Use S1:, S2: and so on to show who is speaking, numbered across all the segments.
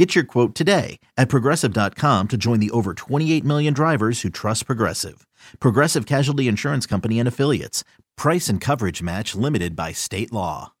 S1: Get your quote today at progressive.com to join the over 28 million drivers who trust Progressive. Progressive Casualty Insurance Company and Affiliates. Price and coverage match limited by state law.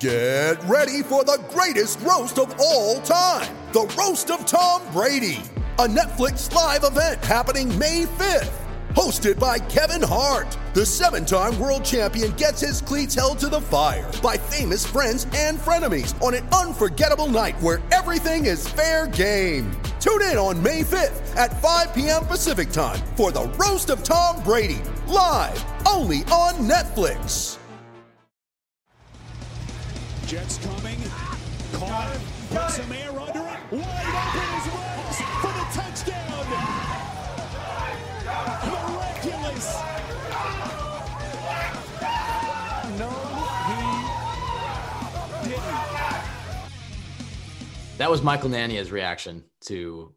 S2: Get ready for the greatest roast of all time the Roast of Tom Brady, a Netflix live event happening May 5th. Hosted by Kevin Hart, the seven time world champion gets his cleats held to the fire by famous friends and frenemies on an unforgettable night where everything is fair game. Tune in on May 5th at 5 p.m. Pacific time for the Roast of Tom Brady, live only on Netflix.
S3: Jets coming. Carr put some air under it. Wide open is Miraculous. No, he didn't.
S4: That was Michael Nania's reaction to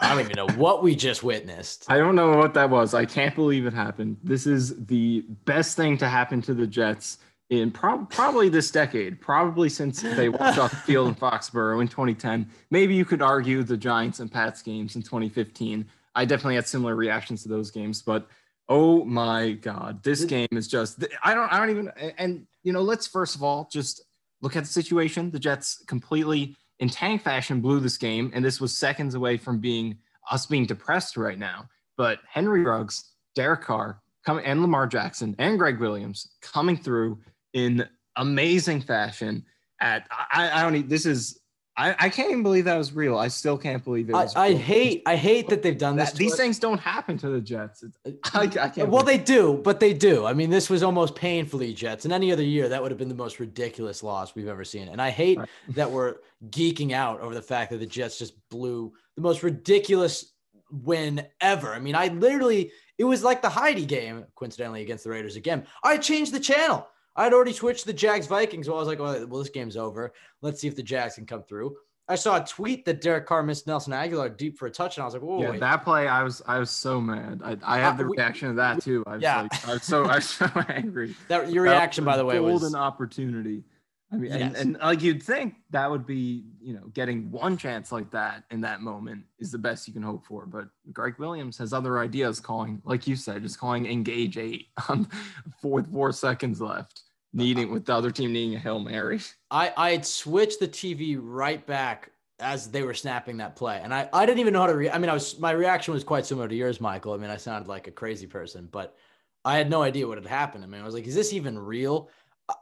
S4: I don't even know what we just witnessed.
S5: I don't know what that was. I can't believe it happened. This is the best thing to happen to the Jets in prob- probably this decade, probably since they walked off the field in Foxborough in 2010. Maybe you could argue the Giants and Pats games in 2015. I definitely had similar reactions to those games, but oh my god, this game is just I don't I don't even and you know, let's first of all just look at the situation. The Jets completely in tank fashion blew this game and this was seconds away from being us being depressed right now. But Henry Ruggs, Derek Carr, come and Lamar Jackson and Gregg Williams coming through in amazing fashion at I, I don't need this is I, I can't even believe that was real. I still can't believe it
S4: I,
S5: was
S4: I
S5: real.
S4: hate I hate that they've done this.
S5: That-
S4: to
S5: these
S4: us.
S5: things don't happen to the Jets. I, I can't
S4: Well, they do, but they do. I mean, this was almost painfully Jets. In any other year, that would have been the most ridiculous loss we've ever seen. And I hate
S5: Right.
S4: that we're geeking out over the fact that the Jets just blew the most ridiculous win ever. I mean, I literally, it was like the Heidi game, coincidentally, against the Raiders again. I changed the channel. I'd already switched the Jags Vikings. So I was like, well, well, this game's over. Let's see if the Jags can come through. I saw a tweet that Derek Carr missed Nelson Agholor deep for a touch, and I was like, whoa,
S5: yeah,
S4: wait.
S5: that play, I was I was so mad. I, I had
S4: Uh,
S5: the
S4: we-
S5: reaction to that too. I was
S4: yeah.
S5: like, I was so I was so angry.
S4: that your reaction,
S5: was
S4: by the way,
S5: a
S4: was
S5: golden opportunity. I mean, and,
S4: Yes.
S5: and like you'd think that would be, you know, getting one chance like that in that moment is the best you can hope for. But Gregg Williams has other ideas, calling, like you said, just calling engage eight on four with four seconds left, needing with the other team needing a hail mary.
S4: I I had switched the TV right back as they were snapping that play, and I I didn't even know how to react. I mean, I was my reaction was quite similar to yours, Michael. I mean, I sounded like a crazy person, but I had no idea what had happened. I mean, I was like, is this even real?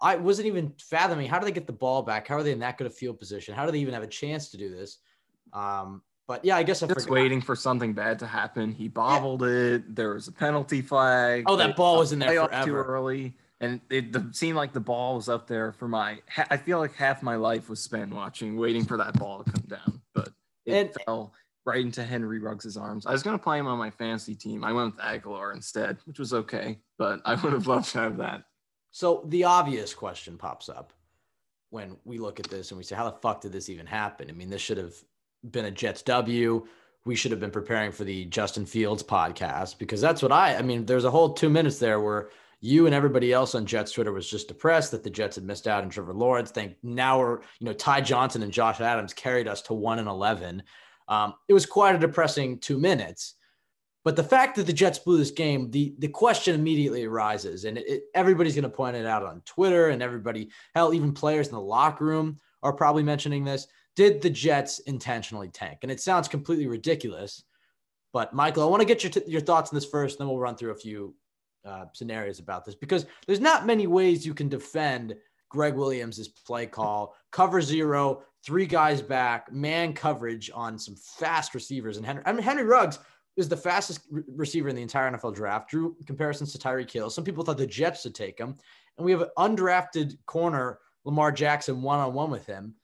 S4: I- wasn't even fathoming how do they get the ball back? How are they in that good of field position? How do they even have a chance to do this? Um, but yeah, I guess I
S5: Just
S4: forgot.
S5: waiting for something bad to happen. He bobbled it. There was a penalty flag.
S4: Oh, that ball was in there
S5: off too early, and it seemed like the ball was up there for my. I feel like half my life was spent watching, waiting for that ball to come down, but it
S4: And-
S5: fell right into Henry Ruggs' arms. I was gonna play him on my fantasy team. I went with Agholor instead, which was okay, but I would have loved to have that.
S4: So the obvious question pops up when we look at this and we say, how the fuck did this even happen? I mean, this should have been a Jets W. We should have been preparing for the Justin Fields podcast because that's what I, I mean, there's a whole two minutes there where you and everybody else on Jets Twitter was just depressed that the Jets had missed out on Trevor Lawrence. Think now we're, you know, Ty Johnson and Josh Adams carried us to one and 11. Um, it was quite a depressing two minutes. But the fact that the Jets blew this game, the the question immediately arises, and it, it- everybody's going to point it out on Twitter, and everybody, hell, even players in the locker room are probably mentioning this. Did the Jets intentionally tank? And it sounds completely ridiculous. But Michael, I want to get your t- your thoughts on this first, and then we'll run through a few uh, scenarios about this because there's not many ways you can defend Gregg Williams' play call, cover zero, three guys back, man coverage on some fast receivers. And Henry, I mean, Henry Ruggs is the fastest re- receiver in the entire NFL draft. Drew comparisons to Tyreek Hill. Some people thought the Jets would take him. And we have an undrafted corner, Lamar Jackson, one on one with him.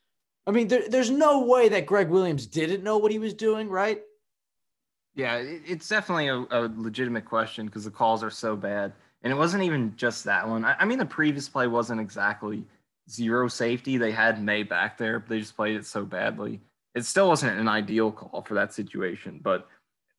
S4: I mean, there, there's no way that Gregg Williams didn't know what he was doing, right?
S5: Yeah, it's definitely a, a legitimate question because the calls are so bad. And it wasn't even just that one. I, I mean, the previous play wasn't exactly zero safety. They had Maye back there, but they just played it so badly. It still wasn't an ideal call for that situation, but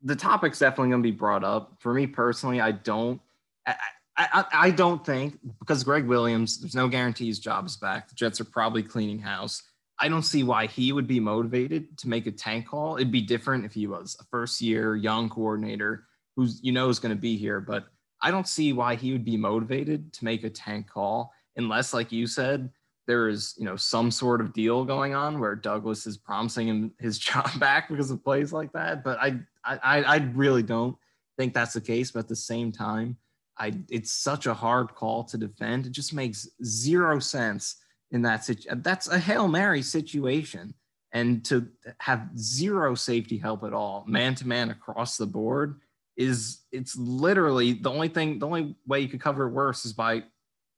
S5: the topic's definitely going to be brought up. For me personally, I don't. I, I, I don't think because Gregg Williams, there's no guarantee his job is back. The Jets are probably cleaning house. I don't see why he would be motivated to make a tank call. It'd be different if he was a first year young coordinator who's you know is going to be here, but I don't see why he would be motivated to make a tank call unless, like you said, there is you know some sort of deal going on where Douglas is promising him his job back because of plays like that. But I I I really don't think that's the case. But at the same time, I it's such a hard call to defend. It just makes zero sense in that situation. That's a Hail Mary situation. And to have zero safety help at all, man to man across the board, is it's literally the only thing, the only way you could cover it worse is by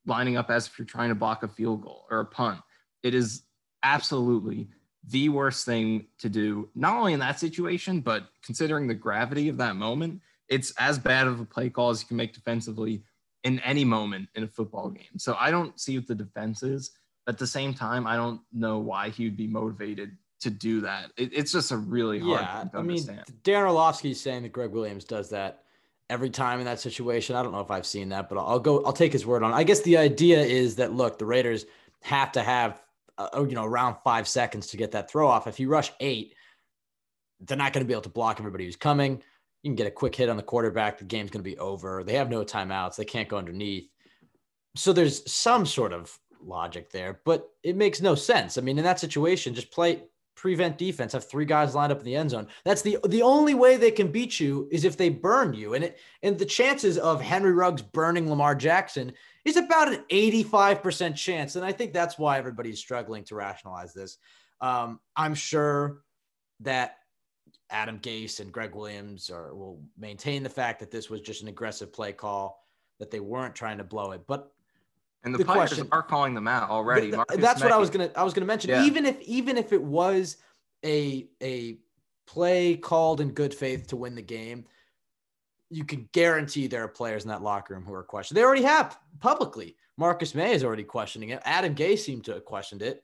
S5: lining up as if you're trying to block a field goal or a punt. It is absolutely the worst thing to do, not only in that situation, but considering the gravity of that moment, it's as bad of a play call as you can make defensively in any moment in a football game. So I don't see what the defense is. At the same time, I don't know why he would be motivated to do that. It, it's just a really hard yeah, I mean,
S4: Darren Orlovsky is saying that Gregg Williams does that every time in that situation. I don't know if I've seen that, but I'll go. I'll take his word on. It. I guess the idea is that look, the Raiders have to have uh, you know around five seconds to get that throw off. If you rush eight, they're not going to be able to block everybody who's coming. You can get a quick hit on the quarterback. The game's going to be over. They have no timeouts. They can't go underneath. So there's some sort of logic there, but it makes no sense. I mean, in that situation, just play prevent defense, have three guys lined up in the end zone. That's the the only way they can beat you is if they burn you. And it and the chances of Henry Ruggs burning Lamar Jackson is about an 85% chance. And I think that's why everybody's struggling to rationalize this. Um, I'm sure that Adam Gase and Gregg Williams are, will maintain the fact that this was just an aggressive play call, that they weren't trying to blow it. But
S5: and the, the players question, are calling them out already.
S4: that's what I was gonna I was gonna mention. Yeah. Even if even if it was a a play called in good faith to win the game, you can guarantee there are players in that locker room who are questioning. They already have publicly. Marcus Maye is already questioning it. Adam Gase seemed to have questioned it.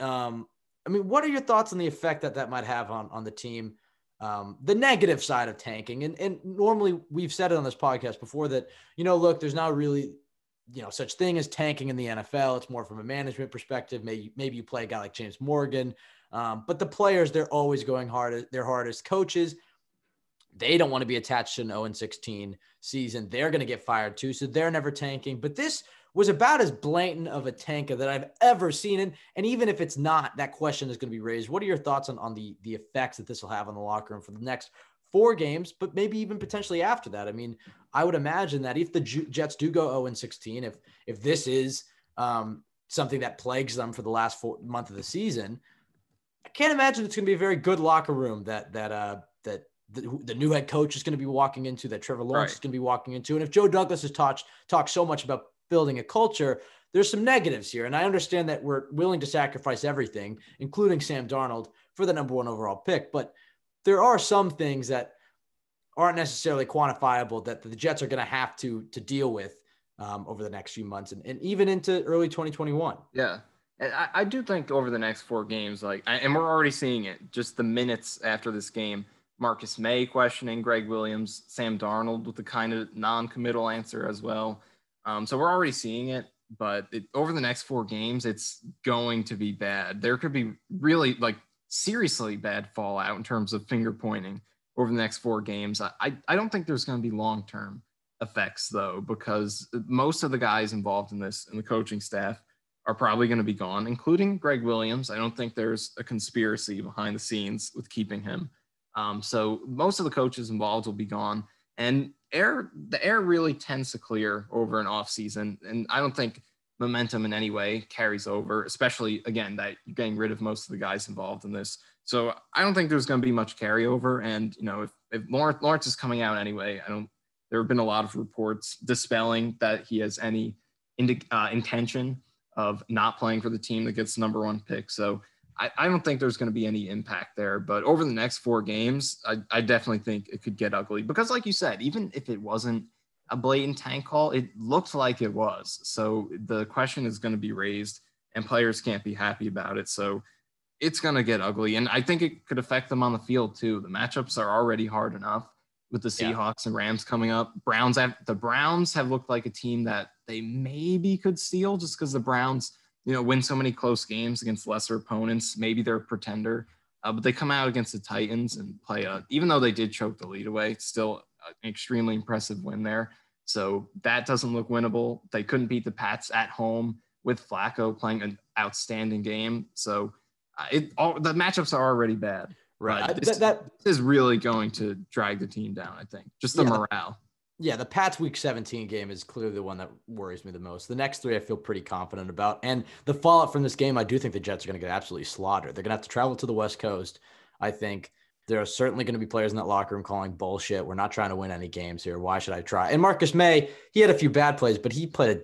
S4: Um, I mean, what are your thoughts on the effect that that might have on on the team? Um, the negative side of tanking, and and normally we've said it on this podcast before that you know, look, there's not really you know such thing as tanking in the NFL. It's more from a management perspective. Maybe maybe you play a guy like James Morgan, um, but the players they're always going hard. Their hardest coaches. They don't want to be attached to an 0 16 season. They're going to get fired too, so they're never tanking. But this was about as blatant of a tanker that I've ever seen. And, and even if it's not, that question is going to be raised. What are your thoughts on, on the, the effects that this will have on the locker room for the next four games, but maybe even potentially after that. I mean, I would imagine that if the Jets do go 0 and 16, if if this is um, something that plagues them for the last four, month of the season, I can't imagine it's going to be a very good locker room that that uh, that the, the, new head coach is going to be walking into, that Trevor Lawrence right. is going to be walking into. And if Joe Douglas has talked talked so much about building a culture, there's some negatives here. And I understand that we're willing to sacrifice everything, including Sam Darnold, for the number one overall pick. But there are some things that aren't necessarily quantifiable that the Jets are going to have to to deal with um, over the next few months and, and even into early 2021.
S5: Yeah. And I, I do think over the next four games, like, and we're already seeing it just the minutes after this game. Marcus Maye questioning Gregg Williams, Sam Darnold with the kind of non committal answer as well. Um, so we're already seeing it, but it, over the next four games, it's going to be bad. There could be really like seriously bad fallout in terms of finger pointing over the next four games. I, I don't think there's going to be long term effects though, because most of the guys involved in this and the coaching staff are probably going to be gone, including Gregg Williams. I don't think there's a conspiracy behind the scenes with keeping him. Um, so most of the coaches involved will be gone, and air the air really tends to clear over an off season, and I don't think momentum in any way carries over, especially again that you're getting rid of most of the guys involved in this. So I don't think there's going to be much carryover. And you know, if, if Lawrence, Lawrence is coming out anyway, I don't. There have been a lot of reports dispelling that he has any indi- uh, intention of not playing for the team that gets the number one pick. So I, I don't think there's going to be any impact there. But over the next four games, I, I definitely think it could get ugly because, like you said, even if it wasn't a blatant tank call? It looked like it was. So the question is going to be raised, and players can't be happy about it. So it's going to get ugly. And I think it could affect them on the field too. The matchups are already hard enough with the Seahawks yeah. and Rams coming up. Browns have the Browns have looked like a team that they maybe could steal just because the Browns, you know, win so many close games against lesser opponents. Maybe they're a pretender. Uh, but they come out against the Titans and play a, even though they did choke the lead away, still an extremely impressive win there. So that doesn't look winnable. They couldn't beat the Pats at home with Flacco playing an outstanding game. So uh, it all the matchups are already bad.
S4: Right.
S5: This, that, that is really going to drag the team down, I think. Just the yeah, morale.
S4: Yeah, the Pats week 17 game is clearly the one that worries me the most. The next three I feel pretty confident about. And the fallout from this game, I do think the Jets are going to get absolutely slaughtered. They're going to have to travel to the West Coast. I think there are certainly going to be players in that locker room calling bullshit. We're not trying to win any games here. Why should I try? And Marcus Maye, he had a few bad plays, but he played a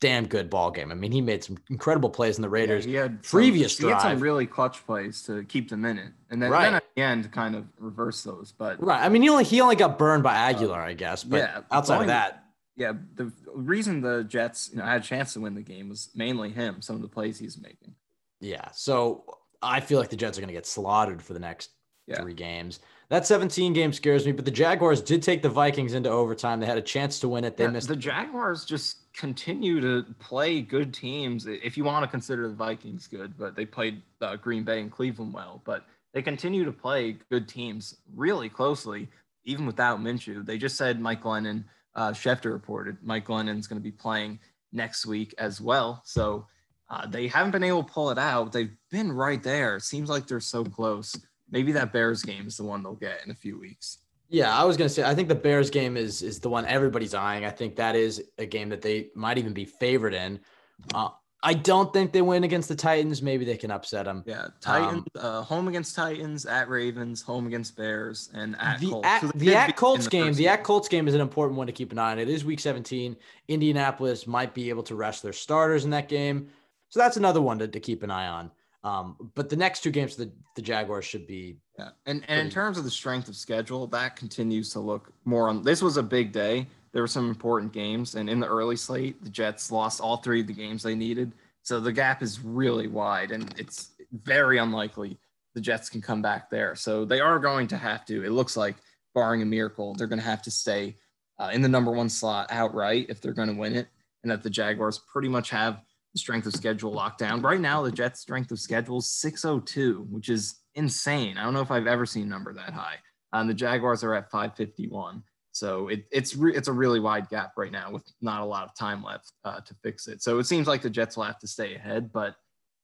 S4: damn good ball game. I mean, he made some incredible plays in the Raiders. Yeah,
S5: he had
S4: previous
S5: some, He had some really clutch plays to keep them in it, and then, right. then at the end, kind of reverse those. But
S4: right, I mean, he only he only got burned by Agholor, uh, I guess. But yeah, outside only, of that,
S5: yeah, the reason the Jets you know had a chance to win the game was mainly him. Some of the plays he's making.
S4: Yeah, so I feel like the Jets are going to get slaughtered for the next yeah. three games. That 17 game scares me, but the Jaguars did take the Vikings into overtime. They had a chance to win it. They yeah, missed.
S5: The Jaguars just continue to play good teams. If you want to consider the Vikings good, but they played uh, Green Bay and Cleveland well, but they continue to play good teams really closely, even without Minshew. They just said Mike Glennon, uh, Schefter reported Mike Glennon's going to be playing next week as well. So uh, they haven't been able to pull it out. They've been right there. It seems like they're so close maybe that Bears game is the one they'll get in a few weeks.
S4: Yeah, I was gonna say I think the Bears game is is the one everybody's eyeing. I think that is a game that they might even be favored in. Uh, I don't think they win against the Titans. Maybe they can upset them.
S5: Yeah, Titans um, uh, home against Titans, at Ravens, home against Bears, and at
S4: the
S5: Colts.
S4: At, so the at Colts the game, the at Colts game is an important one to keep an eye on. It is Week 17. Indianapolis might be able to rest their starters in that game, so that's another one to, to keep an eye on. Um, but the next two games the, the Jaguars should be.
S5: Yeah. And, and in terms of the strength of schedule, that continues to look more on. This was a big day. There were some important games. And in the early slate, the Jets lost all three of the games they needed. So the gap is really wide. And it's very unlikely the Jets can come back there. So they are going to have to, it looks like, barring a miracle, they're going to have to stay uh, in the number one slot outright if they're going to win it. And that the Jaguars pretty much have strength of schedule lockdown. Right now, the Jets' strength of schedule is 602, which is insane. I don't know if I've ever seen a number that high. Um, the Jaguars are at 551. So it, it's re- it's a really wide gap right now with not a lot of time left uh, to fix it. So it seems like the Jets will have to stay ahead. But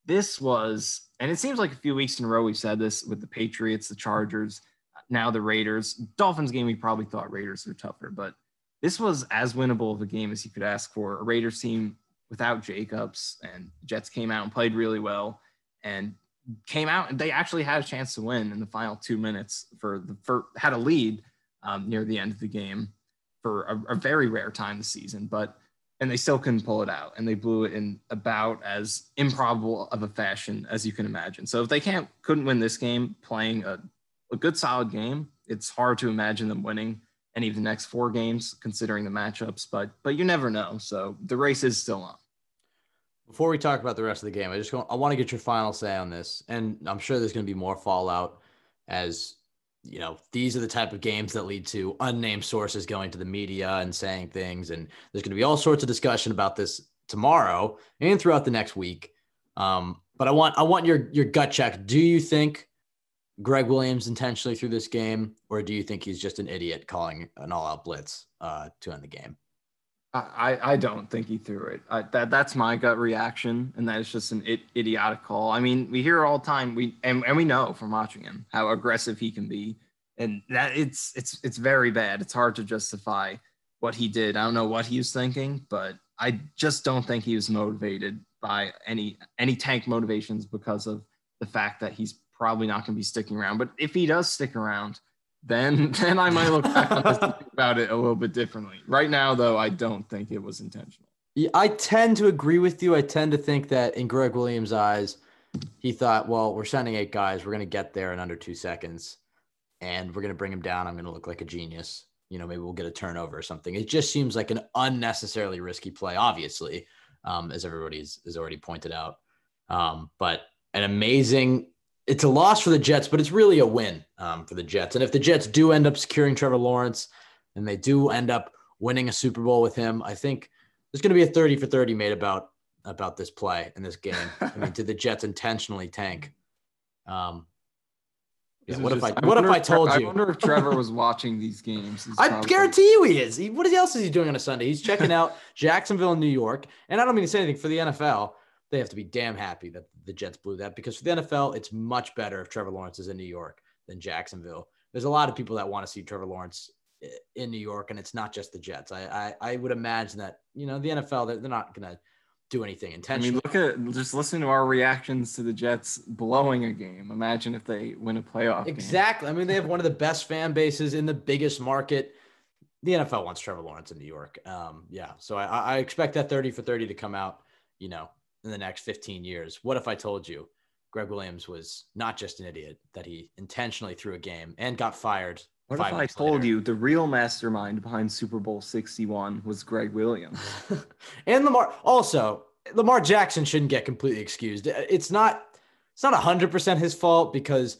S5: this was, and it seems like a few weeks in a row we've said this with the Patriots, the Chargers, now the Raiders. Dolphins game we probably thought Raiders were tougher, but this was as winnable of a game as you could ask for. A Raiders team without Jacobs, and Jets came out and played really well and came out and they actually had a chance to win in the final two minutes for the for had a lead um, near the end of the game for a, a, very rare time this season, but and they still couldn't pull it out and they blew it in about as improbable of a fashion as you can imagine. So if they can't couldn't win this game playing a, a good solid game, it's hard to imagine them winning any of the next four games, considering the matchups. But but you never know. So the race is still on.
S4: Before we talk about the rest of the game, I just want, I want to get your final say on this, and I'm sure there's going to be more fallout as you know these are the type of games that lead to unnamed sources going to the media and saying things, and there's going to be all sorts of discussion about this tomorrow and throughout the next week. Um, but I want I want your your gut check. Do you think Gregg Williams intentionally threw this game, or do you think he's just an idiot calling an all-out blitz uh, to end the game?
S5: I, I don't think he threw it. I, that that's my gut reaction, and that is just an it, idiotic call. I mean, we hear all the time. We and, and we know from watching him how aggressive he can be, and that it's it's it's very bad. It's hard to justify what he did. I don't know what he was thinking, but I just don't think he was motivated by any any tank motivations because of the fact that he's probably not going to be sticking around. But if he does stick around, then then I might look back on this about it a little bit differently. Right now, though, I don't think it was intentional.
S4: Yeah, I tend to agree with you. I tend to think that in Gregg Williams' eyes, he thought, well, we're sending eight guys. We're going to get there in under two seconds, and we're going to bring him down. I'm going to look like a genius. you know, maybe we'll get a turnover or something. It just seems like an unnecessarily risky play, obviously, um, as everybody's has already pointed out. Um, but an amazing, it's a loss for the Jets, but it's really a win um, for the Jets. And if the Jets do end up securing Trevor Lawrence and they do end up winning a Super Bowl with him, I think there's going to be a 30 for 30 made about about this play in this game. I mean, did the Jets intentionally tank? Um, yeah, what if I, I what if I told
S5: you?
S4: I
S5: wonder if Trevor was watching these games.
S4: I probably... guarantee you he is. He, what else is he doing on a Sunday? He's checking out Jacksonville and New York. And I don't mean to say anything for the NFL. They have to be damn happy that the Jets blew that because for the NFL, it's much better if Trevor Lawrence is in New York than Jacksonville. There's a lot of people that want to see Trevor Lawrence in New York, and it's not just the Jets. I I, I would imagine that you know the NFL they're, they're not going to do anything intentionally.
S5: I mean, look at just listen to our reactions to the Jets blowing a game. Imagine if they win a playoff.
S4: Exactly.
S5: Game.
S4: I mean, they have one of the best fan bases in the biggest market. The NFL wants Trevor Lawrence in New York. Um, yeah, so I, I expect that thirty for thirty to come out. You know, in the next fifteen years. What if I told you Gregg Williams was not just an idiot that he intentionally threw a game and got fired
S5: what if I told later. you the real mastermind behind Super Bowl 61 was Gregg Williams?
S4: and Lamar also, Lamar Jackson shouldn't get completely excused. It's not it's not 100% his fault because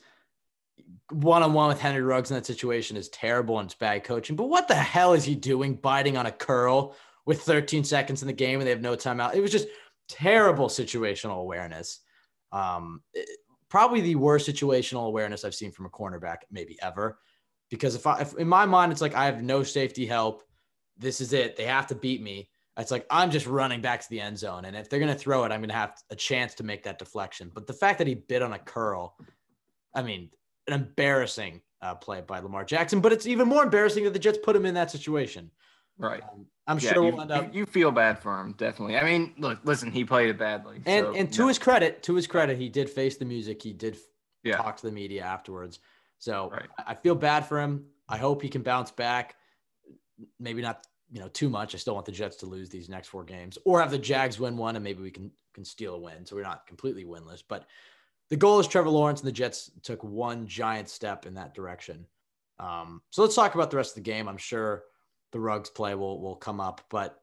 S4: one-on-one with Henry Ruggs in that situation is terrible and it's bad coaching. But what the hell is he doing biting on a curl with 13 seconds in the game and they have no timeout? It was just terrible situational awareness. Um, probably the worst situational awareness I've seen from a cornerback maybe ever because if I if in my mind it's like I have no safety help, this is it. They have to beat me. It's like I'm just running back to the end zone, and if they're gonna throw it, I'm gonna have a chance to make that deflection. But the fact that he bit on a curl, I mean, an embarrassing uh, play by Lamar Jackson. But it's even more embarrassing that the Jets put him in that situation.
S5: Right.
S4: Um, I'm yeah, sure
S5: you,
S4: we'll end up.
S5: You feel bad for him, definitely. I mean, look, listen, he played it badly.
S4: And so, and to
S5: no.
S4: his credit, to his credit, he did face the music. He did
S5: yeah.
S4: talk to the media afterwards. So
S5: right.
S4: I feel bad for him. I hope he can bounce back. Maybe not, you know, too much. I still want the Jets to lose these next four games, or have the Jags win one, and maybe we can can steal a win. So we're not completely winless. But the goal is Trevor Lawrence, and the Jets took one giant step in that direction. Um, so let's talk about the rest of the game. I'm sure the Ruggs play will will come up, but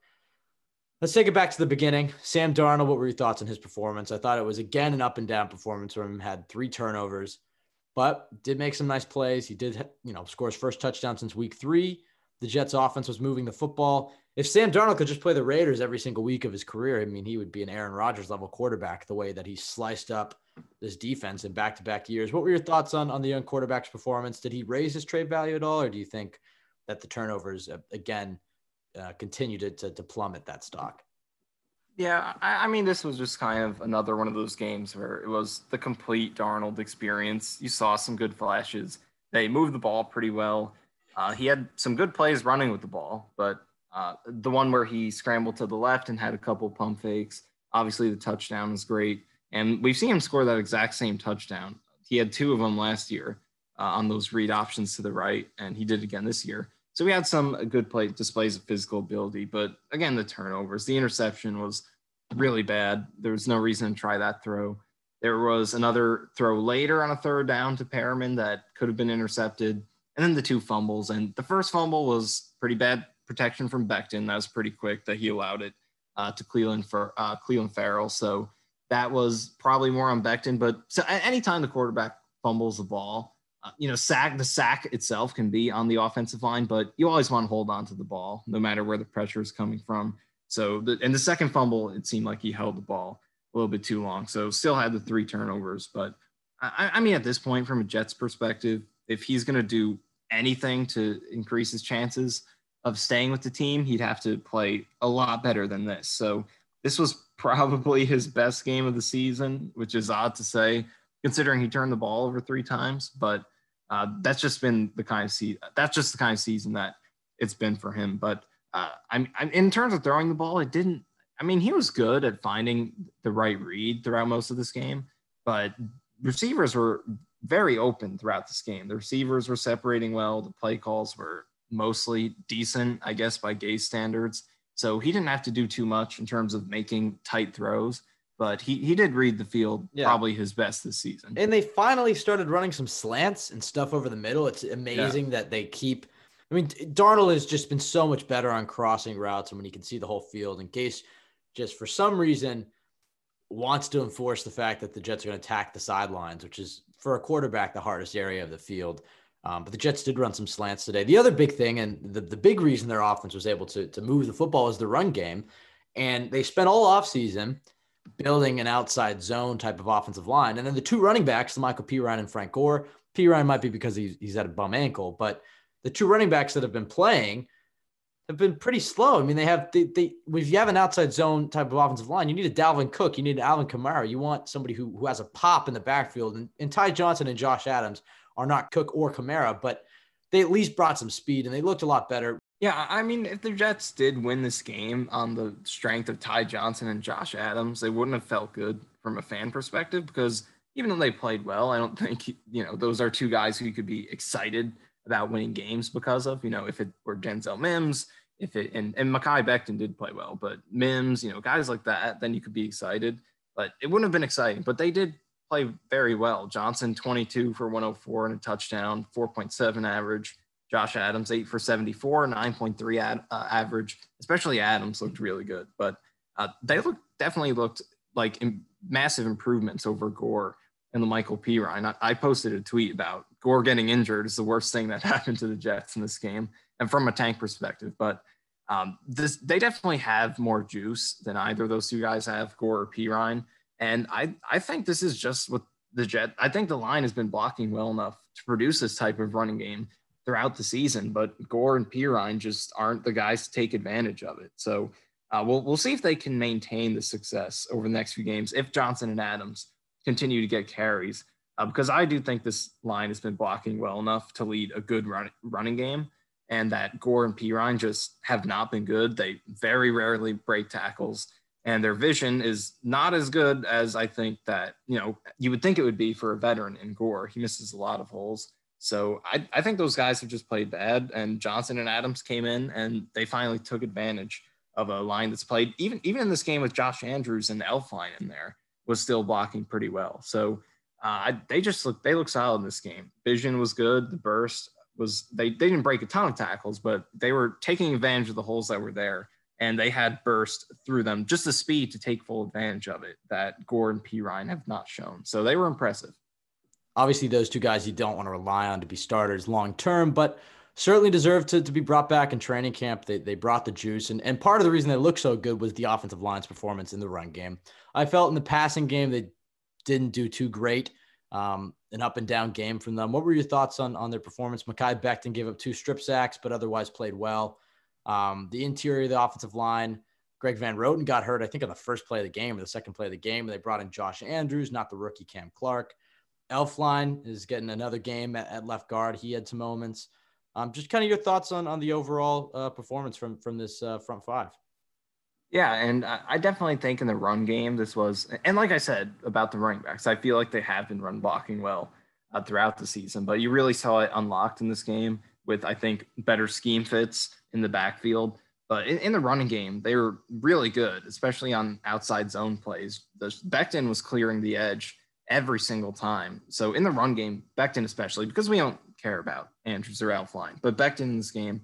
S4: let's take it back to the beginning. Sam Darnold, what were your thoughts on his performance? I thought it was again an up and down performance from him. Had three turnovers but did make some nice plays. He did, you know, score his first touchdown since week three. The Jets offense was moving the football. If Sam Darnold could just play the Raiders every single week of his career, I mean, he would be an Aaron Rodgers level quarterback the way that he sliced up this defense in back to back years. What were your thoughts on, on the young quarterback's performance? Did he raise his trade value at all, or do you think that the turnovers, uh, again, uh, continue to, to, to plummet that stock?
S5: Yeah, I, I, mean, this was just kind of another one of those games where it was the complete Darnold experience. You saw some good flashes. They moved the ball pretty well. Uh, he had some good plays running with the ball, but uh, the one where he scrambled to the left and had a couple pump fakes, obviously the touchdown was great. And we've seen him score that exact same touchdown. He had two of them last year uh, on those read options to the right, and he did again this year. So we had some good play displays of physical ability, but again, the turnovers, the interception was really bad. There was no reason to try that throw. There was another throw later on a third down to Perriman that could have been intercepted, and then the two fumbles. And the first fumble was pretty bad protection from Becton. That was pretty quick that he allowed it uh, to Clelin for uh, Clelin Ferrell. So that was probably more on Becton. But so anytime the quarterback fumbles the ball, Uh, you know, sack the sack itself can be on the offensive line, but you always want to hold on to the ball no matter where the pressure is coming from. So the and the second fumble, it seemed like he held the ball a little bit too long. So still had the three turnovers, but I, I mean, at this point, from a Jets perspective, if he's going to do anything to increase his chances of staying with the team, he'd have to play a lot better than this. So this was probably his best game of the season, which is odd to say considering he turned the ball over three times. But uh, that's just been the kind of season. That's just the kind of season that it's been for him. But uh, I'm, I'm in terms of throwing the ball, it didn't. I mean, he was good at finding the right read throughout most of this game, but receivers were very open throughout this game. The receivers were separating well. The play calls were mostly decent, I guess, by Gase standards. So he didn't have to do too much in terms of making tight throws but he, he did read the field yeah. probably his best this season.
S4: And they finally started running some slants and stuff over the middle. It's amazing yeah. that they keep I mean, Darnold has just been so much better on crossing routes and when he can see the whole field. And Gase just for some reason wants to enforce the fact that the Jets are going to attack the sidelines, which is for a quarterback the hardest area of the field. Um, but the Jets did run some slants today. The other big thing, and the, the big reason their offense was able to, to move the football is the run game. And they spent all offseason building an outside zone type of offensive line. And then the two running backs, the Michael Ryan and Frank Gore, Perine might be because he's, he's at a bum ankle, but the two running backs that have been playing have been pretty slow. I mean, they have they, they if you have an outside zone type of offensive line, you need a Dalvin Cook, you need an Alvin Kamara, you want somebody who, who has a pop in the backfield. And, and Ty Johnson and Josh Adams are not Cook or Kamara, but they at least brought some speed and they looked a lot better.
S5: Yeah, I mean, if the Jets did win this game on the strength of Ty Johnson and Josh Adams, they wouldn't have felt good from a fan perspective because even though they played well, I don't think you know those are two guys who you could be excited about winning games because of. You know, if it were Denzel Mims, if it and and Mekhi Becton did play well, but Mims, you know, guys like that, then you could be excited. But it wouldn't have been exciting. But they did play very well. Johnson 22 for 104 and a touchdown, 4.7 average. Josh Adams, eight for 74, 9.3 ad, uh, average. Especially Adams looked really good, but uh, they look definitely looked like in, massive improvements over Gore and La'Mical Perine. I, I posted a tweet about Gore getting injured is the worst thing that happened to the Jets in this game, and from a tank perspective. But um, this they definitely have more juice than either of those two guys have, Gore or Perine. And I I think this is just what the Jet. I think the line has been blocking well enough to produce this type of running game throughout the season, but Gore and Perine just aren't the guys to take advantage of it. So uh, we'll we'll see if they can maintain the success over the next few games if Johnson and Adams continue to get carries, uh, because I do think this line has been blocking well enough to lead a good run, running game, and that Gore and Perine just have not been good. They very rarely break tackles. And their vision is not as good as I think that, you know, you would think it would be for a veteran in Gore. He misses a lot of holes. So I, I think those guys have just played bad. And Johnson and Adams came in and they finally took advantage of a line that's played even even in this game with Josh Andrews and Elflein in there was still blocking pretty well. So uh, they just look they look solid in this game. Vision was good. The burst was they they didn't break a ton of tackles, but they were taking advantage of the holes that were there, and they had burst through them. Just the speed to take full advantage of it that Gore and Perine have not shown. So they were impressive
S4: obviously those two guys you don't want to rely on to be starters long term, but certainly deserve to, to be brought back in training camp. They, they brought the juice. And, and part of the reason they looked so good was the offensive line's performance in the run game. I felt in the passing game they didn't do too great. Um, an up and down game from them. What were your thoughts on, on their performance? Mekhi Becton gave up two strip sacks, but otherwise played well. Um, the interior of the offensive line, Greg Van Roten got hurt, I think, on the first play of the game or the second play of the game. They brought in Josh Andrews, not the rookie Cam Clark. Elflein is getting another game at, at left guard. He had some moments. Um, just kind of your thoughts on on the overall uh, performance from from this uh, front five.
S5: Yeah, and I definitely think in the run game this was, and like I said about the running backs, I feel like they have been run blocking well uh, throughout the season, but you really saw it unlocked in this game with I think better scheme fits in the backfield. But in, in the running game, they were really good, especially on outside zone plays. The Becton was clearing the edge every single time. So in the run game, Becton especially, because we don't care about Andrews or Elflein, but Becton in this game,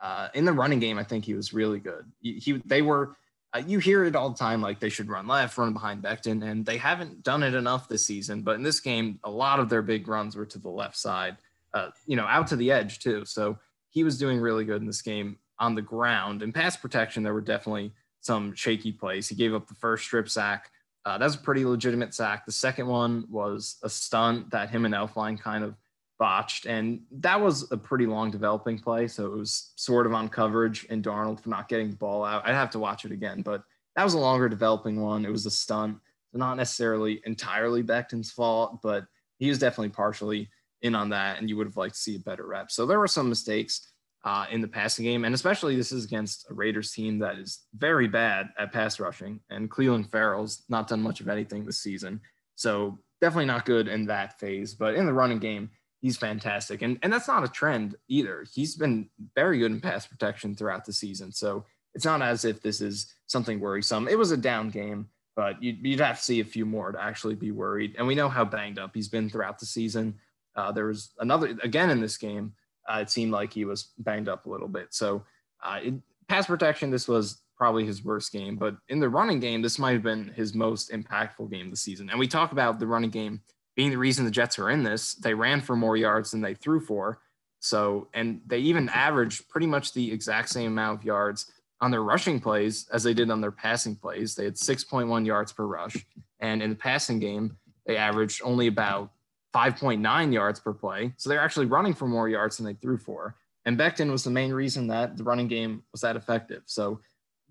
S5: uh, in the running game, I think he was really good. He, he they were, uh, you hear it all the time, like they should run left, run behind Becton, and they haven't done it enough this season. But in this game, a lot of their big runs were to the left side, uh, you know, out to the edge too. So he was doing really good in this game on the ground. and pass protection, there were definitely some shaky plays. He gave up the first strip sack uh, that was a pretty legitimate sack. The second one was a stunt that him and Elflein kind of botched, and that was a pretty long developing play. So it was sort of on coverage and Darnold for not getting the ball out. I'd have to watch it again, but that was a longer developing one. It was a stunt, not necessarily entirely Becton's fault, but he was definitely partially in on that, and you would have liked to see a better rep. So there were some mistakes uh, in the passing game. And especially this is against a Raiders team that is very bad at pass rushing. And Clelin Ferrell's not done much of anything this season. So definitely not good in that phase. But in the running game, he's fantastic. And, and that's not a trend either. He's been very good in pass protection throughout the season. So it's not as if this is something worrisome. It was a down game, but you'd, you'd have to see a few more to actually be worried. And we know how banged up he's been throughout the season. Uh, there was another, again in this game, uh, it seemed like he was banged up a little bit. So, uh, pass protection, this was probably his worst game. But in the running game, this might have been his most impactful game this season. And we talk about the running game being the reason the Jets are in this. They ran for more yards than they threw for. So, and they even averaged pretty much the exact same amount of yards on their rushing plays as they did on their passing plays. They had 6.1 yards per rush. And in the passing game, they averaged only about 5.9 yards per play. So they're actually running for more yards than they threw for. And Becton was the main reason that the running game was that effective. So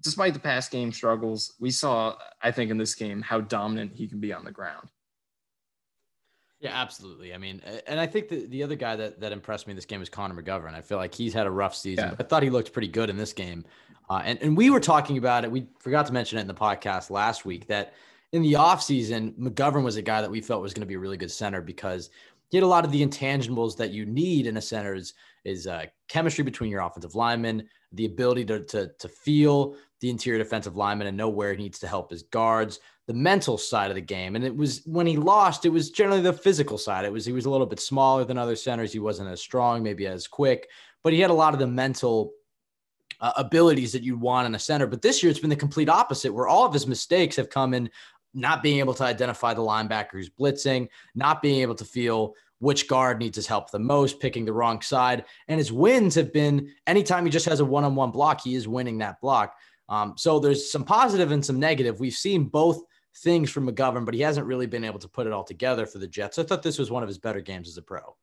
S5: despite the pass game struggles, we saw, I think, in this game how dominant he can be on the ground.
S4: Yeah, absolutely. I mean, and I think that the other guy that, that impressed me in this game is Connor McGovern. I feel like he's had a rough season. Yeah. I thought he looked pretty good in this game. Uh, and, and we were talking about it. We forgot to mention it in the podcast last week that in the offseason, McGovern was a guy that we felt was going to be a really good center because he had a lot of the intangibles that you need in a center is, is uh, chemistry between your offensive linemen, the ability to, to, to feel the interior defensive lineman and know where he needs to help his guards, the mental side of the game. And it was when he lost, it was generally the physical side. It was he was a little bit smaller than other centers. He wasn't as strong, maybe as quick, but he had a lot of the mental uh, abilities that you want in a center. But this year, it's been the complete opposite, where all of his mistakes have come in not being able to identify the linebacker who's blitzing, not being able to feel which guard needs his help the most, picking the wrong side. And his wins have been anytime he just has a one on one block, he is winning that block. Um, so there's some positive and some negative. We've seen both things from McGovern, but he hasn't really been able to put it all together for the Jets. I thought this was one of his better games as a pro.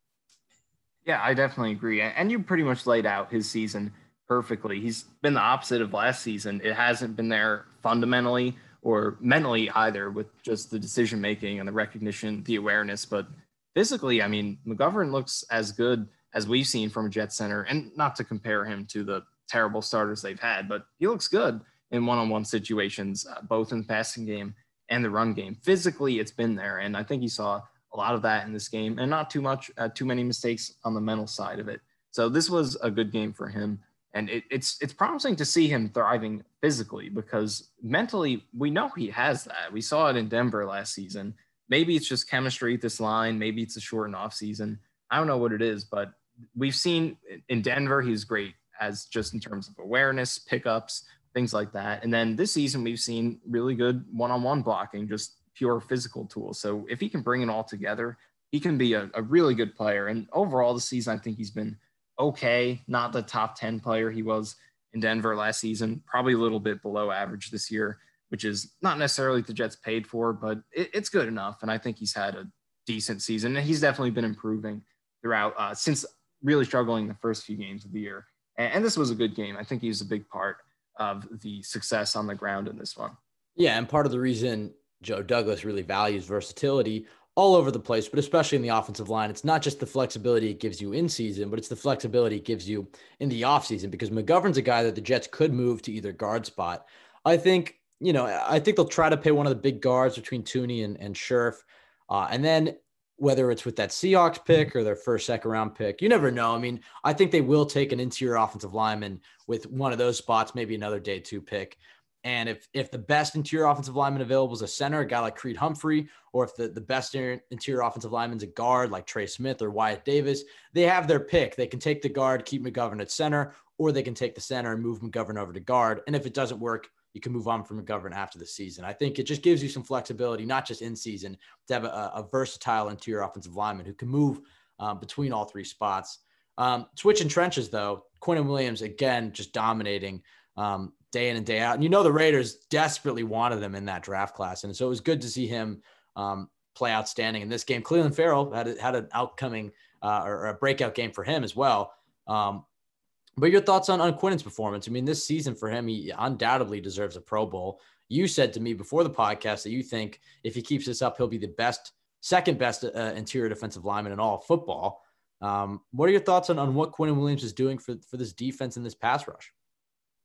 S5: Yeah, I definitely agree. And you pretty much laid out his season perfectly. He's been the opposite of last season. It hasn't been there fundamentally or mentally either with just the decision making and the recognition, the awareness. But physically, I mean, McGovern looks as good as we've seen from a Jet Center, and not to compare him to the terrible starters they've had, but he looks good in one-on-one situations, uh, both in the passing game and the run game. Physically, it's been there, and I think he saw a lot of that in this game, and not too much, uh, too many mistakes on the mental side of it. So this was a good game for him, and it, it's it's promising to see him thriving physically because mentally we know he has that. We saw it in Denver last season. Maybe it's just chemistry this line. Maybe it's a shortened off season. I don't know what it is, but we've seen in Denver he's great as just in terms of awareness, pickups, things like that. And then this season, we've seen really good one on one blocking, just pure physical tools. So if he can bring it all together, he can be a, a really good player. And overall, the season, I think he's been okay, not the top 10 player he was in Denver last season, probably a little bit below average this year, which is not necessarily the Jets paid for, but it, it's good enough. And I think he's had a decent season. And he's definitely been improving throughout uh, since really struggling the first few games of the year. And, and this was a good game. I think he was a big part of the success on the ground in this one.
S4: Yeah, and part of the reason Joe Douglas really values versatility all over the place, but especially in the offensive line. It's not just the flexibility it gives you in season, but it's the flexibility it gives you in the offseason because McGovern's a guy that the Jets could move to either guard spot. I think, you know, I think they'll try to pay one of the big guards between Thuney and, and Scherff. Uh, and then whether it's with that Seahawks pick or their first second round pick. You never know. I mean, I think they will take an interior offensive lineman with one of those spots, maybe another day two pick. And if if the best interior offensive lineman available is a center, a guy like Creed Humphrey, or if the, the best interior offensive lineman is a guard like Trey Smith or Wyatt Davis, they have their pick. They can take the guard, keep McGovern at center, or they can take the center and move McGovern over to guard. And if it doesn't work, you can move on from McGovern after the season. I think it just gives you some flexibility, not just in season, to have a, a versatile interior offensive lineman who can move um, between all three spots. Um, switching trenches, though, Quinnen Williams, again, just dominating um, day in and day out. And you know, the Raiders desperately wanted them in that draft class. And so it was good to see him um, play outstanding in this game. Clelin Ferrell had, had an outcoming uh, or a breakout game for him as well. Um, but your thoughts on, on Quinnen's performance? I mean, this season for him, he undoubtedly deserves a Pro Bowl. You said to me before the podcast that you think if he keeps this up, he'll be the best, second best uh, interior defensive lineman in all football. Um, what are your thoughts on, on what Quinnen Williams is doing for, for this defense and this pass rush?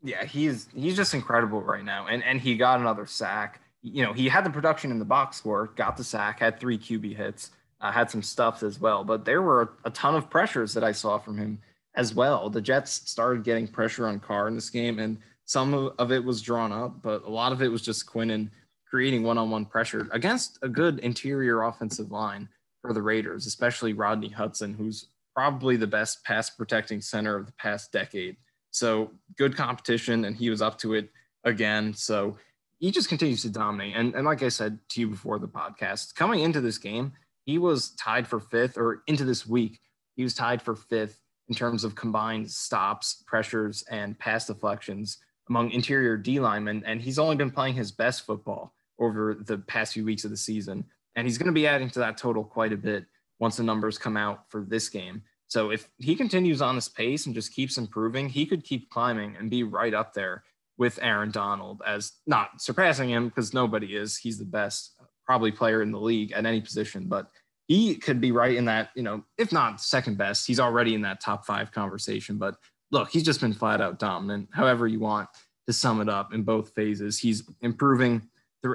S5: Yeah, he's he's just incredible right now, and and he got another sack. You know, he had the production in the box score, got the sack, had three QB hits, uh, had some stuffs as well. But there were a ton of pressures that I saw from him as well. The Jets started getting pressure on Carr in this game, and some of it was drawn up, but a lot of it was just Quinnen creating one-on-one pressure against a good interior offensive line for the Raiders, especially Rodney Hudson, who's probably the best pass protecting center of the past decade. So good competition, and he was up to it again. So he just continues to dominate. And, and like I said to you before the podcast, coming into this game, he was tied for fifth, or into this week, he was tied for fifth in terms of combined stops, pressures, and pass deflections among interior D linemen. And he's only been playing his best football over the past few weeks of the season. And he's going to be adding to that total quite a bit once the numbers come out for this game. So if he continues on this pace and just keeps improving, he could keep climbing and be right up there with Aaron Donald as not surpassing him because nobody is. He's the best probably player in the league at any position, but he could be right in that, you know, if not second best, he's already in that top five conversation. But look, he's just been flat out dominant, however you want to sum it up in both phases. He's improving.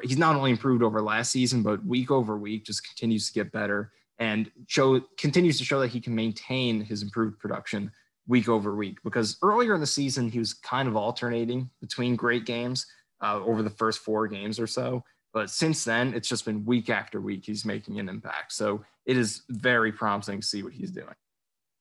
S5: He's not only improved over last season, but week over week just continues to get better and show continues to show that he can maintain his improved production week over week. Because earlier in the season, he was kind of alternating between great games uh, over the first four games or so. But since then, it's just been week after week he's making an impact. So it is very promising to see what he's doing.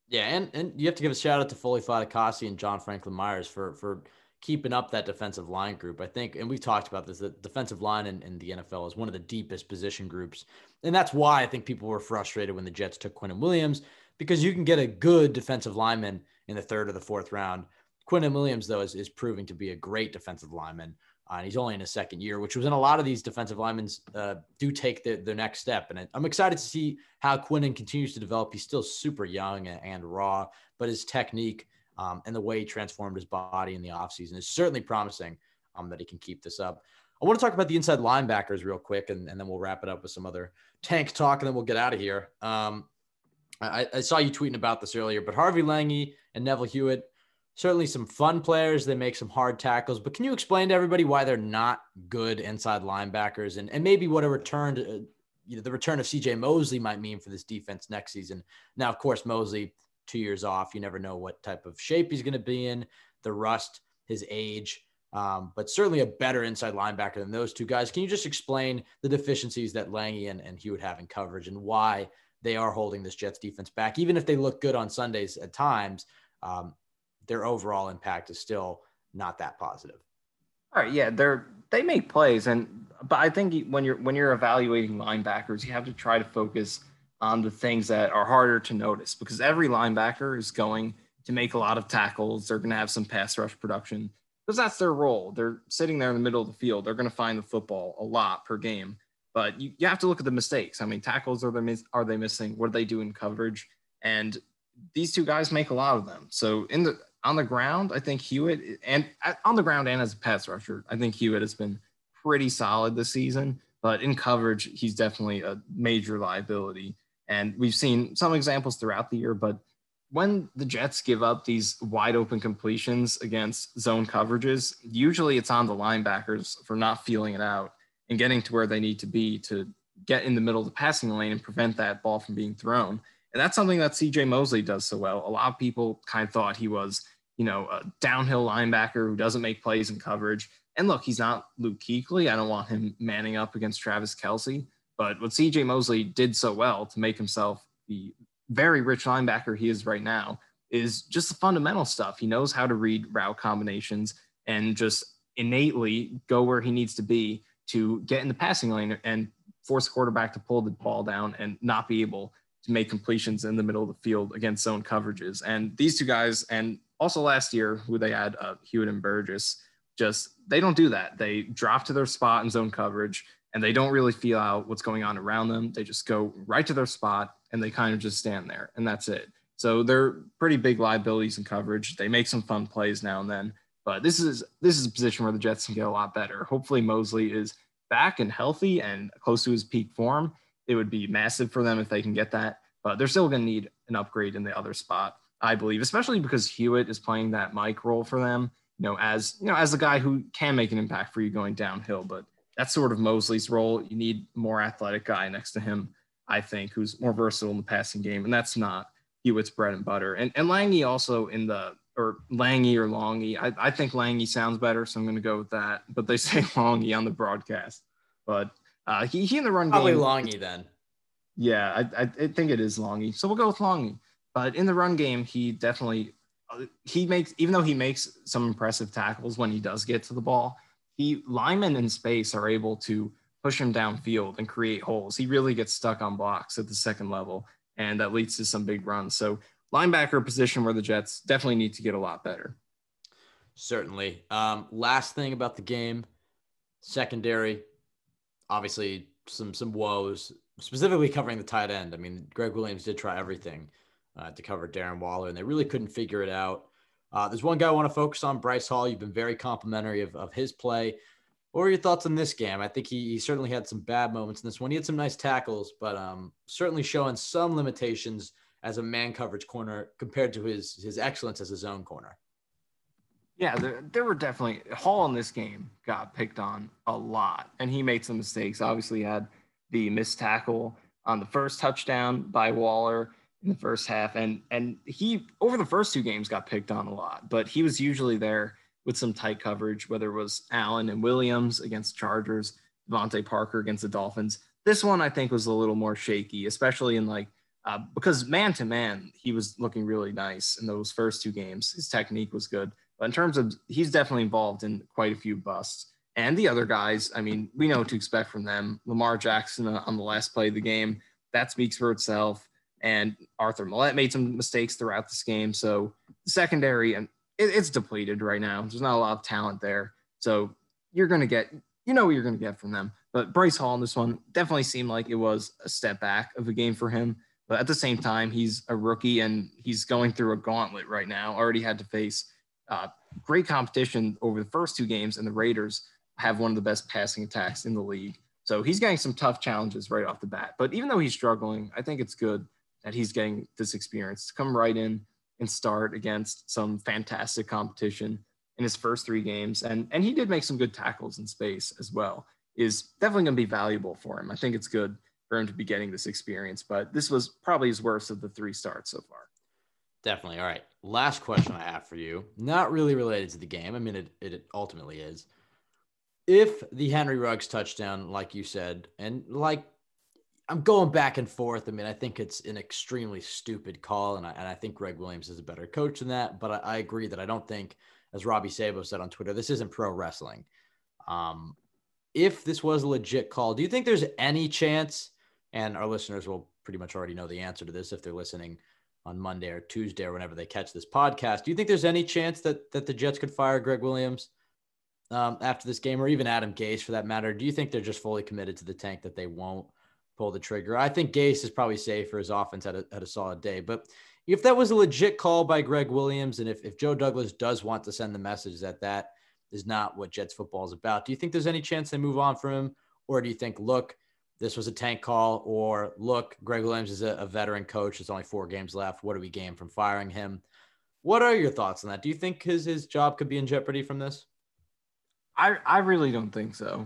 S4: Yeah, and, and you have to give a shout out to Foley Fatukasi and John Franklin Myers for for keeping up that defensive line group. I think, and we've talked about this, the defensive line in, in, the NFL is one of the deepest position groups. And that's why I think people were frustrated when the Jets took Quinnen Williams, because you can get a good defensive lineman in the third or the fourth round. Quinnen Williams, though, is, is proving to be a great defensive lineman. Uh, and he's only in his second year, which was in a lot of these defensive linemen uh, do take the, their next step. And I'm excited to see how Quinnen continues to develop. He's still super young and, and raw, but his technique um, and the way he transformed his body in the offseason is certainly promising um, that he can keep this up. I want to talk about the inside linebackers real quick, and, and then we'll wrap it up with some other tank talk, and then we'll get out of here. Um, I, I, saw you tweeting about this earlier, but Harvey Langi and Neville Hewitt certainly some fun players. They make some hard tackles, but can you explain to everybody why they're not good inside linebackers and, and maybe what a return to, uh, you know, the return of CJ Mosley might mean for this defense next season? Now, of course, Mosley, two years off, you never know what type of shape he's going to be in, the rust, his age. Um, but certainly a better inside linebacker than those two guys. Can you just explain the deficiencies that Langi and, and Hewitt have in coverage and why they are holding this Jets defense back, even if they look good on Sundays at times? Um, their overall impact is still not that positive.
S5: All right, yeah, they're they make plays, and but I think when you're when you're evaluating linebackers, you have to try to focus on the things that are harder to notice because every linebacker is going to make a lot of tackles. They're going to have some pass rush production because that's their role. They're sitting there in the middle of the field. They're going to find the football a lot per game. But you, you have to look at the mistakes. I mean, tackles are they are they missing? What do they do in coverage? And these two guys make a lot of them. So in the on the ground, I think Hewitt and uh, on the ground and as a pass rusher, I think Hewitt has been pretty solid this season. But in coverage, he's definitely a major liability. And we've seen some examples throughout the year. But when the Jets give up these wide open completions against zone coverages, usually it's on the linebackers for not feeling it out and getting to where they need to be to get in the middle of the passing lane and prevent that ball from being thrown. And that's something that CJ Mosley does so well. A lot of people kind of thought he was, you know, a downhill linebacker who doesn't make plays in coverage. And look, he's not Luke Kuechly. I don't want him manning up against Travis Kelce. But what CJ Mosley did so well to make himself the very rich linebacker he is right now is just the fundamental stuff. He knows how to read route combinations and just innately go where he needs to be to get in the passing lane and force quarterback to pull the ball down and not be able to make completions in the middle of the field against zone coverages. And these two guys, and also last year, who they had, uh, Hewitt and Burgess, just they don't do that. They drop to their spot in zone coverage and they don't really feel out what's going on around them. They just go right to their spot and they kind of just stand there and that's it. So they're pretty big liabilities in coverage. They make some fun plays now and then, but this is this is a position where the Jets can get a lot better. Hopefully Mosley is back and healthy and close to his peak form it would be massive for them if they can get that. But they're still going to need an upgrade in the other spot, I believe, especially because Hewitt is playing that Mike role for them. You know, as you know, as a guy who can make an impact for you going downhill, but that's sort of Mosley's role. You need more athletic guy next to him, I think, who's more versatile in the passing game, and that's not Hewitt's bread and butter. And and Langi also in the or Langy or Longy. I, I think Langy sounds better, so I'm going to go with that. But they say Longy on the broadcast. But uh, he, he in the run game
S4: Probably
S5: game.
S4: Longy then.
S5: Yeah, I, I, I think it is Longy. So we'll go with Longy. But in the run game, he definitely uh, he makes even though he makes some impressive tackles when he does get to the ball, he linemen in space are able to push him downfield and create holes. He really gets stuck on blocks at the second level, and that leads to some big runs. So linebacker position where the Jets definitely need to get a lot better.
S4: Certainly. Um, last thing about the game, secondary, obviously some some woes, specifically covering the tight end. I mean, Gregg Williams did try everything uh, to cover Darren Waller, and they really couldn't figure it out. Uh, there's one guy I want to focus on, Bryce Hall. You've been very complimentary of, of his play. What are your thoughts on this game? I think he, he certainly had some bad moments in this one. He had some nice tackles, but um, certainly showing some limitations as a man coverage corner compared to his his excellence as a zone corner.
S5: Yeah, there, there were definitely Hall in this game got picked on a lot, and he made some mistakes. Obviously, had the missed tackle on the first touchdown by Waller in the first half, and and he over the first two games got picked on a lot, but he was usually there with some tight coverage, whether it was Allen and Williams against Chargers, DeVante Parker against the Dolphins. This one I think was a little more shaky, especially in like uh, because man to man, he was looking really nice in those first two games. His technique was good. But in terms of, he's definitely involved in quite a few busts. And the other guys, I mean, we know what to expect from them. Lamar Jackson uh, on the last play of the game, that speaks for itself. And Arthur Maulet made some mistakes throughout this game. So secondary, and it, it's depleted right now. There's not a lot of talent there. So you're to get, you know what you're to get from them. But Bryce Hall in this one definitely seemed like it was a step back of a game for him. But at the same time, he's a rookie and he's going through a gauntlet right now. Already had to face uh, great competition over the first two games, and the Raiders have one of the best passing attacks in the league. So he's getting some tough challenges right off the bat. But even though he's struggling, I think it's good that he's getting this experience to come right in and start against some fantastic competition in his first three games. And, and he did make some good tackles in space as well, is definitely going to be valuable for him. I think it's good for him to be getting this experience, but this was probably his worst of the three starts so far.
S4: Definitely. All right. Last question I have for you, not really related to the game. I mean, it, it ultimately is. If the Henry Ruggs touchdown, like you said, and like I'm going back and forth. I mean, I think it's an extremely stupid call, and I, and I think Gregg Williams is a better coach than that. But I, I agree that I don't think, as Robby Sabo said on Twitter, this isn't pro wrestling. Um, if this was a legit call, do you think there's any chance? And our listeners will pretty much already know the answer to this if they're listening on Monday or Tuesday or whenever they catch this podcast. Do you think there's any chance that that the Jets could fire Gregg Williams um, after this game, or even Adam Gase for that matter? Do you think they're just fully committed to the tank that they won't pull the trigger? I think Gase is probably safe for his offense at a, at a solid day, but if that was a legit call by Gregg Williams, and if, if Joe Douglas does want to send the message that that is not what Jets football is about, do you think there's any chance they move on from him, or do you think, look, this was a tank call, or look, Gregg Williams is a, a veteran coach. There's only four games left. What do we gain from firing him? What are your thoughts on that? Do you think his his job could be in jeopardy from this?
S5: I I really don't think so.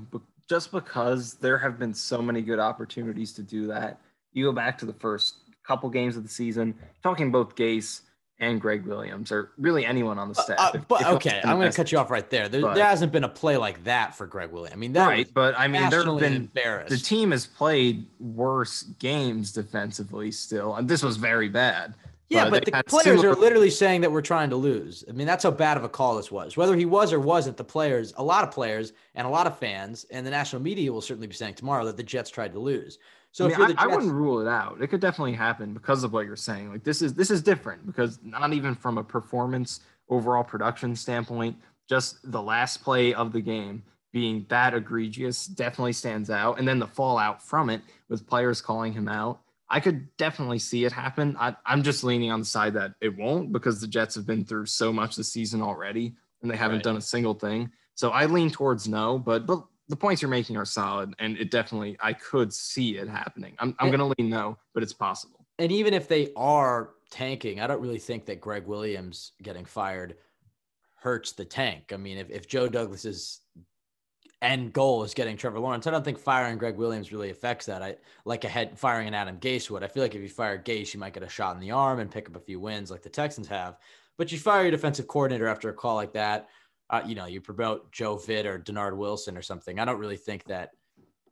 S5: Just because there have been so many good opportunities to do that. You go back to the first couple games of the season, talking both Gase and Gregg Williams, or really anyone on the staff. Uh,
S4: if, but if okay, I'm going to cut you off right there. There, but, there, hasn't been a play like that for Gregg Williams. I mean, that right,
S5: but I mean, there have been embarrassed. The team has played worse games defensively still, and this was very bad.
S4: Yeah, but, but the players similar- are literally saying that we're trying to lose. I mean, that's how bad of a call this was. Whether he was or wasn't, the players, a lot of players, and a lot of fans, and the national media will certainly be saying tomorrow that the Jets tried to lose. So
S5: I, mean, I, Jets, I, wouldn't rule it out. It could definitely happen because of what you're saying. Like this is this is different because not even from a performance overall production standpoint, just the last play of the game being that egregious definitely stands out. And then the fallout from it with players calling him out. I could definitely see it happen. I, I'm just leaning on the side that it won't because the Jets have been through so much this season already and they haven't right. done a single thing. So I lean towards no, but but the points you're making are solid, and it definitely I could see it happening. I'm I'm gonna lean no, but it's possible.
S4: And even if they are tanking, I don't really think that Gregg Williams getting fired hurts the tank. I mean, if, if Joe Douglas's end goal is getting Trevor Lawrence, I don't think firing Gregg Williams really affects that. I like a head firing an Adam Gase would. I feel like if you fire Gase, you might get a shot in the arm and pick up a few wins like the Texans have. But you fire your defensive coordinator after a call like that uh, you know, you promote Joe Vitt or Dennard Wilson or something. I don't really think that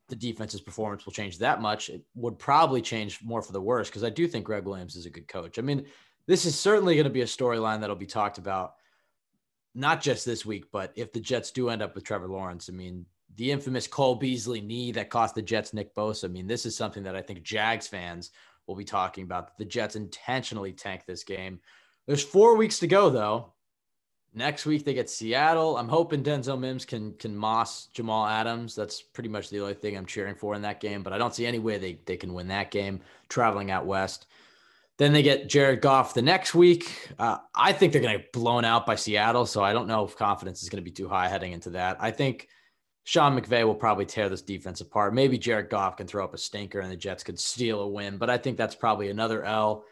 S4: the defense's performance will change that much. It would probably change more for the worse because I do think Gregg Williams is a good coach. I mean, this is certainly going to be a storyline that'll be talked about, not just this week, but if the Jets do end up with Trevor Lawrence. I mean, the infamous Cole Beasley knee that cost the Jets Nick Bosa. I mean, this is something that I think Jags fans will be talking about. The Jets intentionally tanked this game. There's four weeks to go, though. Next week they get Seattle. I'm hoping Denzel Mims can can moss Jamal Adams. That's pretty much the only thing I'm cheering for in that game. But I don't see any way they they can win that game traveling out west. Then they get Jared Goff the next week. Uh, I think they're going to get blown out by Seattle, so I don't know if confidence is going to be too high heading into that. I think Sean McVay will probably tear this defense apart. Maybe Jared Goff can throw up a stinker and the Jets could steal a win, but I think that's probably another L.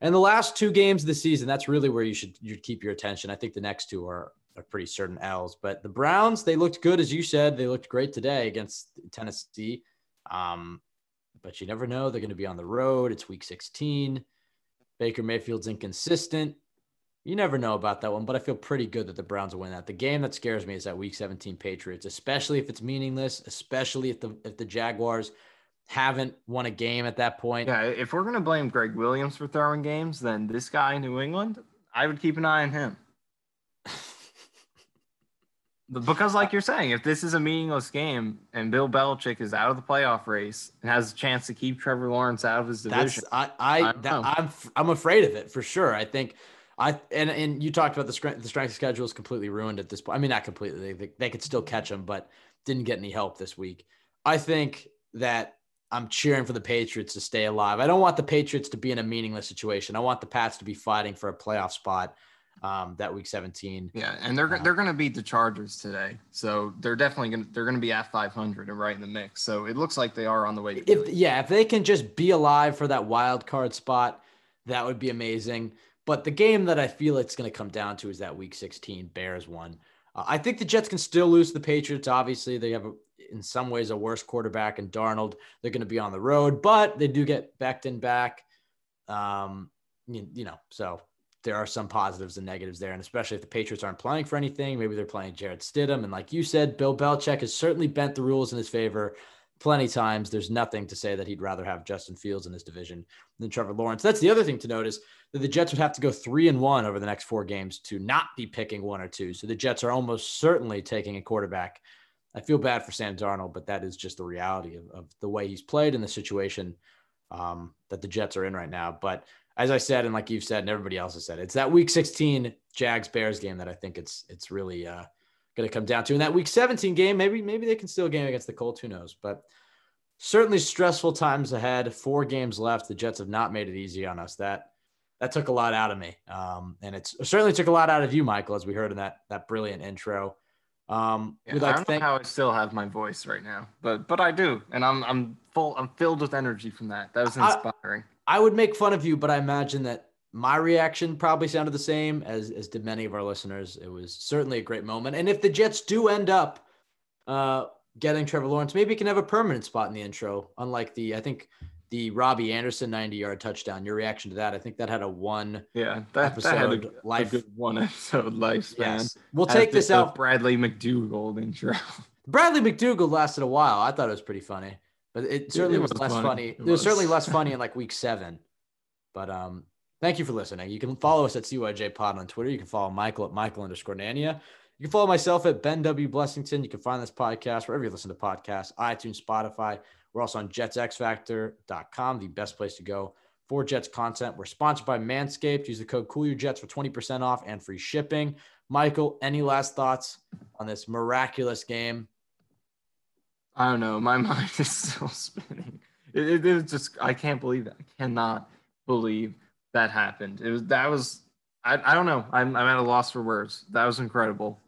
S4: And the last two games of the season, that's really where you should you keep your attention. I think the next two are, are pretty certain L's. But the Browns, they looked good as you said. They looked great today against Tennessee. Um, but you never know. They're going to be on the road. It's week 16. Baker Mayfield's inconsistent. You never know about that one, but I feel pretty good that the Browns will win that. The game that scares me is that week 17 Patriots, especially if it's meaningless, especially if the if the Jaguars haven't won a game at that point.
S5: Yeah, if we're gonna blame Gregg Williams for throwing games, then this guy in New England, I would keep an eye on him. Because, like uh, you're saying, if this is a meaningless game and Bill Belichick is out of the playoff race and has a chance to keep Trevor Lawrence out of his division,
S4: That's, I, I, I that, I'm, I'm afraid of it for sure. I think I and and you talked about the strength the strength schedule is completely ruined at this point. I mean, not completely. They, they could still mm-hmm. catch them, but didn't get any help this week. I think that I'm cheering for the Patriots to stay alive. I don't want the Patriots to be in a meaningless situation. I want the Pats to be fighting for a playoff spot um, that week 17.
S5: Yeah, and they're uh, they're going to beat the Chargers today, so they're definitely going to they're going to be at 500 and right in the mix. So it looks like they are on the way.
S4: if yeah, if they can just be alive for that wild card spot, that would be amazing. But the game that I feel it's going to come down to is that week 16 Bears one. Uh, I think the Jets can still lose the Patriots. Obviously, they have a, in some ways a worse quarterback and Darnold. They're going to be on the road, but they do get Becton back. Um, you, you, know, so there are some positives and negatives there, and especially if the Patriots aren't playing for anything, maybe they're playing Jarrett Stidham, and like you said, Bill Belichick has certainly bent the rules in his favor plenty times. There's nothing to say that he'd rather have Justin Fields in his division than Trevor Lawrence. That's the other thing to notice that the Jets would have to go three and one over the next four games to not be picking one or two. So the Jets are almost certainly taking a quarterback I feel bad for Sam Darnold, but that is just the reality of, of the way he's played in the situation um, that the Jets are in right now. But as I said, and like you've said, and everybody else has said, it's that Week 16 Jags Bears game that I think it's it's really uh, going to come down to. In that Week 17 game, maybe maybe they can still game against the Colts. Who knows? But certainly stressful times ahead. Four games left. The Jets have not made it easy on us. That that took a lot out of me, um, and it certainly took a lot out of you, Michael, as we heard in that that brilliant intro. Um,
S5: yeah, I don't know how I still have my voice right now, but but I do, and I'm I'm full. I'm filled with energy from that. That was inspiring.
S4: I, I would make fun of you, but I imagine that my reaction probably sounded the same as as did many of our listeners. It was certainly a great moment, and if the Jets do end up uh, getting Trevor Lawrence, maybe he can have a permanent spot in the intro. Unlike the, I think the Robbie Anderson 90 yard touchdown. Your reaction to that? I think that had a one
S5: yeah that, episode that had a, life a one episode lifespan. Yes.
S4: We'll take this out.
S5: Bradley McDougald intro.
S4: Bradley McDougald lasted a while. I thought it was pretty funny, but it certainly it was, was, less funny. funny. It, it was. was certainly less funny in like week seven. But um, thank you for listening. You can follow us at CYJ Pod on Twitter. You can follow Michael at Michael underscore Nania. You can follow myself at Ben W. Blessington. You can find this podcast wherever you listen to podcasts, iTunes, Spotify. We're also on jetsxfactor.com, the best place to go for Jets content. We're sponsored by Manscaped. Use the code CoolYourJets for 20% off and free shipping. Michael, any last thoughts on this miraculous game?
S5: I don't know. My mind is still spinning. It, it, it was just, I can't believe that. I cannot believe that happened. It was, that was, I, I don't know. I'm, I'm at a loss for words. That was incredible.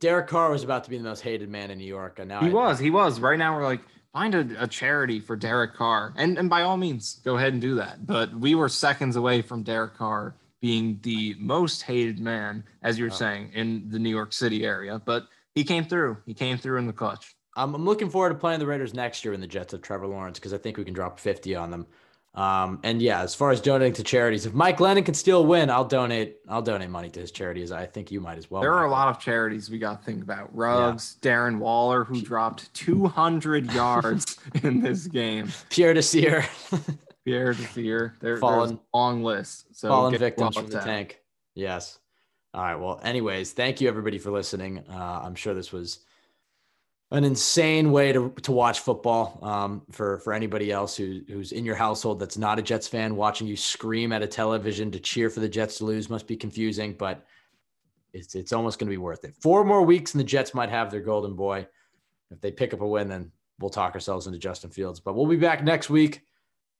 S4: Derek Carr was about to be the most hated man in New York. And now
S5: he
S4: I,
S5: was, he was. Right now, we're like, find a, a, charity for Derek Carr, and and by all means, go ahead and do that. But we were seconds away from Derek Carr being the most hated man, as you're oh. saying, in the New York City area. But he came through. He came through in the clutch.
S4: I'm, I'm looking forward to playing the Raiders next year in the Jets of Trevor Lawrence because I think we can drop 50 on them. Um, and yeah, as far as donating to charities, if Mike Glennon can still win, I'll donate. I'll donate money to his charities. I think you might as well.
S5: There are a lot of charities we got to think about. Ruggs, Darren Waller, who dropped 200 yards in this game.
S4: Pierre Desir,
S5: Pierre Desir. There,
S4: Fallen-
S5: there's a long list. So
S4: fallen victims from the tank. Yes. All right. Well, anyways, thank you everybody for listening. Uh, I'm sure this was an insane way to, to watch football um, for for anybody else who who's in your household that's not a Jets fan. Watching you scream at a television to cheer for the Jets to lose must be confusing, but it's it's almost going to be worth it. Four more weeks and the Jets might have their golden boy. If they pick up a win, then we'll talk ourselves into Justin Fields. But we'll be back next week,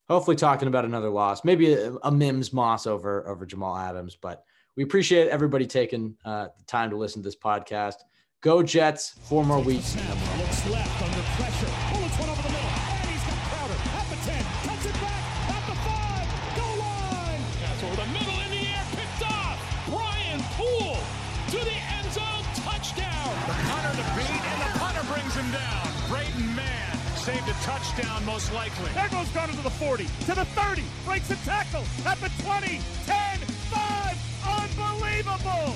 S4: hopefully talking about another loss, maybe a, a Mims Moss over over Jamal Adams. But we appreciate everybody taking uh, the time to listen to this podcast. Go Jets! Four more weeks.
S3: Looks left under pressure. Bullets one over the middle. And he's got Crowder at the 10. Cuts it back at the 5. Goal line. That's over the middle in the air. Picked off. Brian Poole to the end zone. Touchdown. The punter to beat, and the punter brings him down. Braden Mann saved a touchdown most likely. There goes Garner to the 40, to the 30. Breaks a tackle at the 20, 10, 5. Unbelievable.